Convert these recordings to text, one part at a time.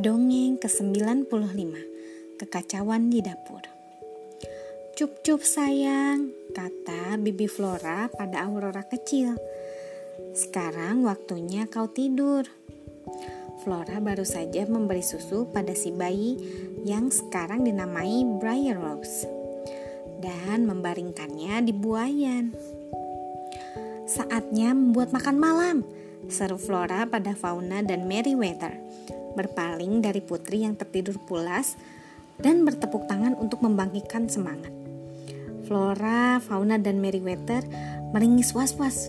Dongeng ke-95 Kekacauan di dapur Cup-cup sayang, kata Bibi Flora pada Aurora kecil. Sekarang waktunya kau tidur. Flora baru saja memberi susu pada si bayi yang sekarang dinamai Briar Rose dan membaringkannya di buayan. Saatnya membuat makan malam, seru Flora pada Fauna dan Meriwether berpaling dari putri yang tertidur pulas dan bertepuk tangan untuk membangkitkan semangat. Flora, Fauna, dan Meriwether meringis was-was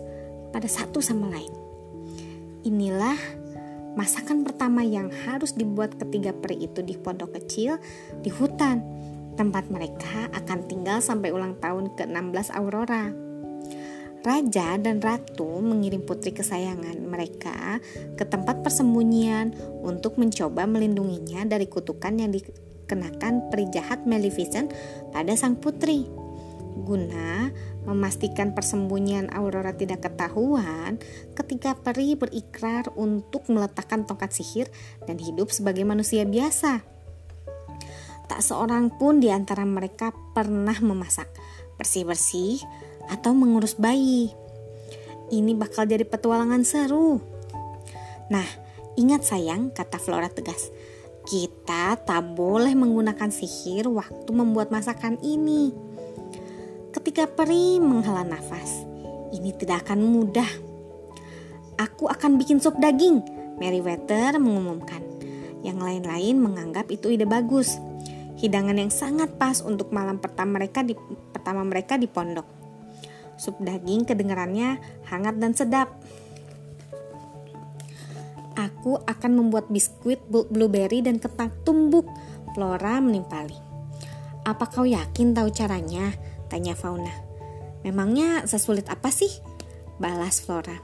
pada satu sama lain. Inilah masakan pertama yang harus dibuat ketiga peri itu di pondok kecil di hutan, tempat mereka akan tinggal sampai ulang tahun ke-16 Aurora. Raja dan ratu mengirim putri kesayangan mereka ke tempat persembunyian untuk mencoba melindunginya dari kutukan yang dikenakan peri jahat Maleficent pada sang putri. Guna memastikan persembunyian Aurora tidak ketahuan, ketika peri berikrar untuk meletakkan tongkat sihir dan hidup sebagai manusia biasa. Tak seorang pun di antara mereka pernah memasak, bersih-bersih, atau mengurus bayi. Ini bakal jadi petualangan seru. Nah, ingat sayang, kata Flora tegas. Kita tak boleh menggunakan sihir waktu membuat masakan ini. Ketika peri menghela nafas, ini tidak akan mudah. Aku akan bikin sup daging, Meriwether mengumumkan. Yang lain-lain menganggap itu ide bagus. Hidangan yang sangat pas untuk malam pertama mereka di pertama mereka di pondok. Sup daging kedengarannya hangat dan sedap. Aku akan membuat biskuit blueberry dan ketan tumbuk. Flora menimpali. Apa kau yakin tahu caranya? Tanya Fauna. Memangnya sesulit apa sih? Balas Flora.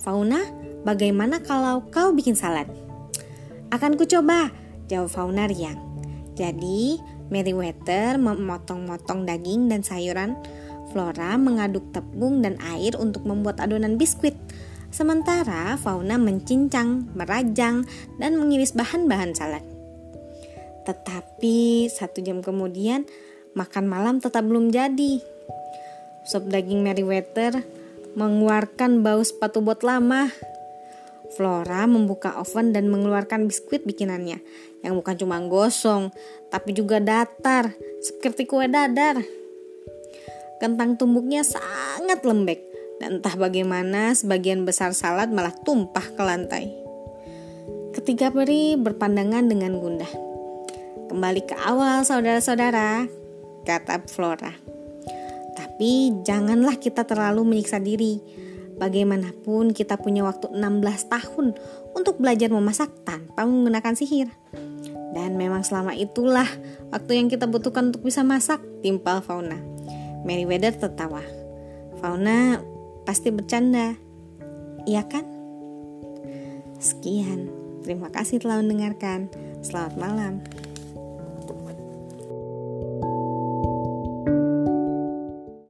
Fauna, bagaimana kalau kau bikin salad? Akan ku coba, jawab Fauna riang. Jadi, Meriwether memotong-motong daging dan sayuran Flora mengaduk tepung dan air untuk membuat adonan biskuit. Sementara Fauna mencincang, merajang, dan mengiris bahan-bahan salad. Tetapi satu jam kemudian, makan malam tetap belum jadi. Sop daging Meriwether mengeluarkan bau sepatu bot lama. Flora membuka oven dan mengeluarkan biskuit bikinannya yang bukan cuma gosong, tapi juga datar, seperti kue dadar. Kentang tumbuknya sangat lembek dan entah bagaimana sebagian besar salad malah tumpah ke lantai. Ketiga peri berpandangan dengan gundah. Kembali ke awal saudara-saudara, kata Flora. Tapi janganlah kita terlalu menyiksa diri. Bagaimanapun kita punya waktu 16 tahun untuk belajar memasak tanpa menggunakan sihir. Dan memang selama itulah waktu yang kita butuhkan untuk bisa masak, timpal fauna. Meriwether tertawa. Fauna pasti bercanda. Iya kan? Sekian. Terima kasih telah mendengarkan. Selamat malam.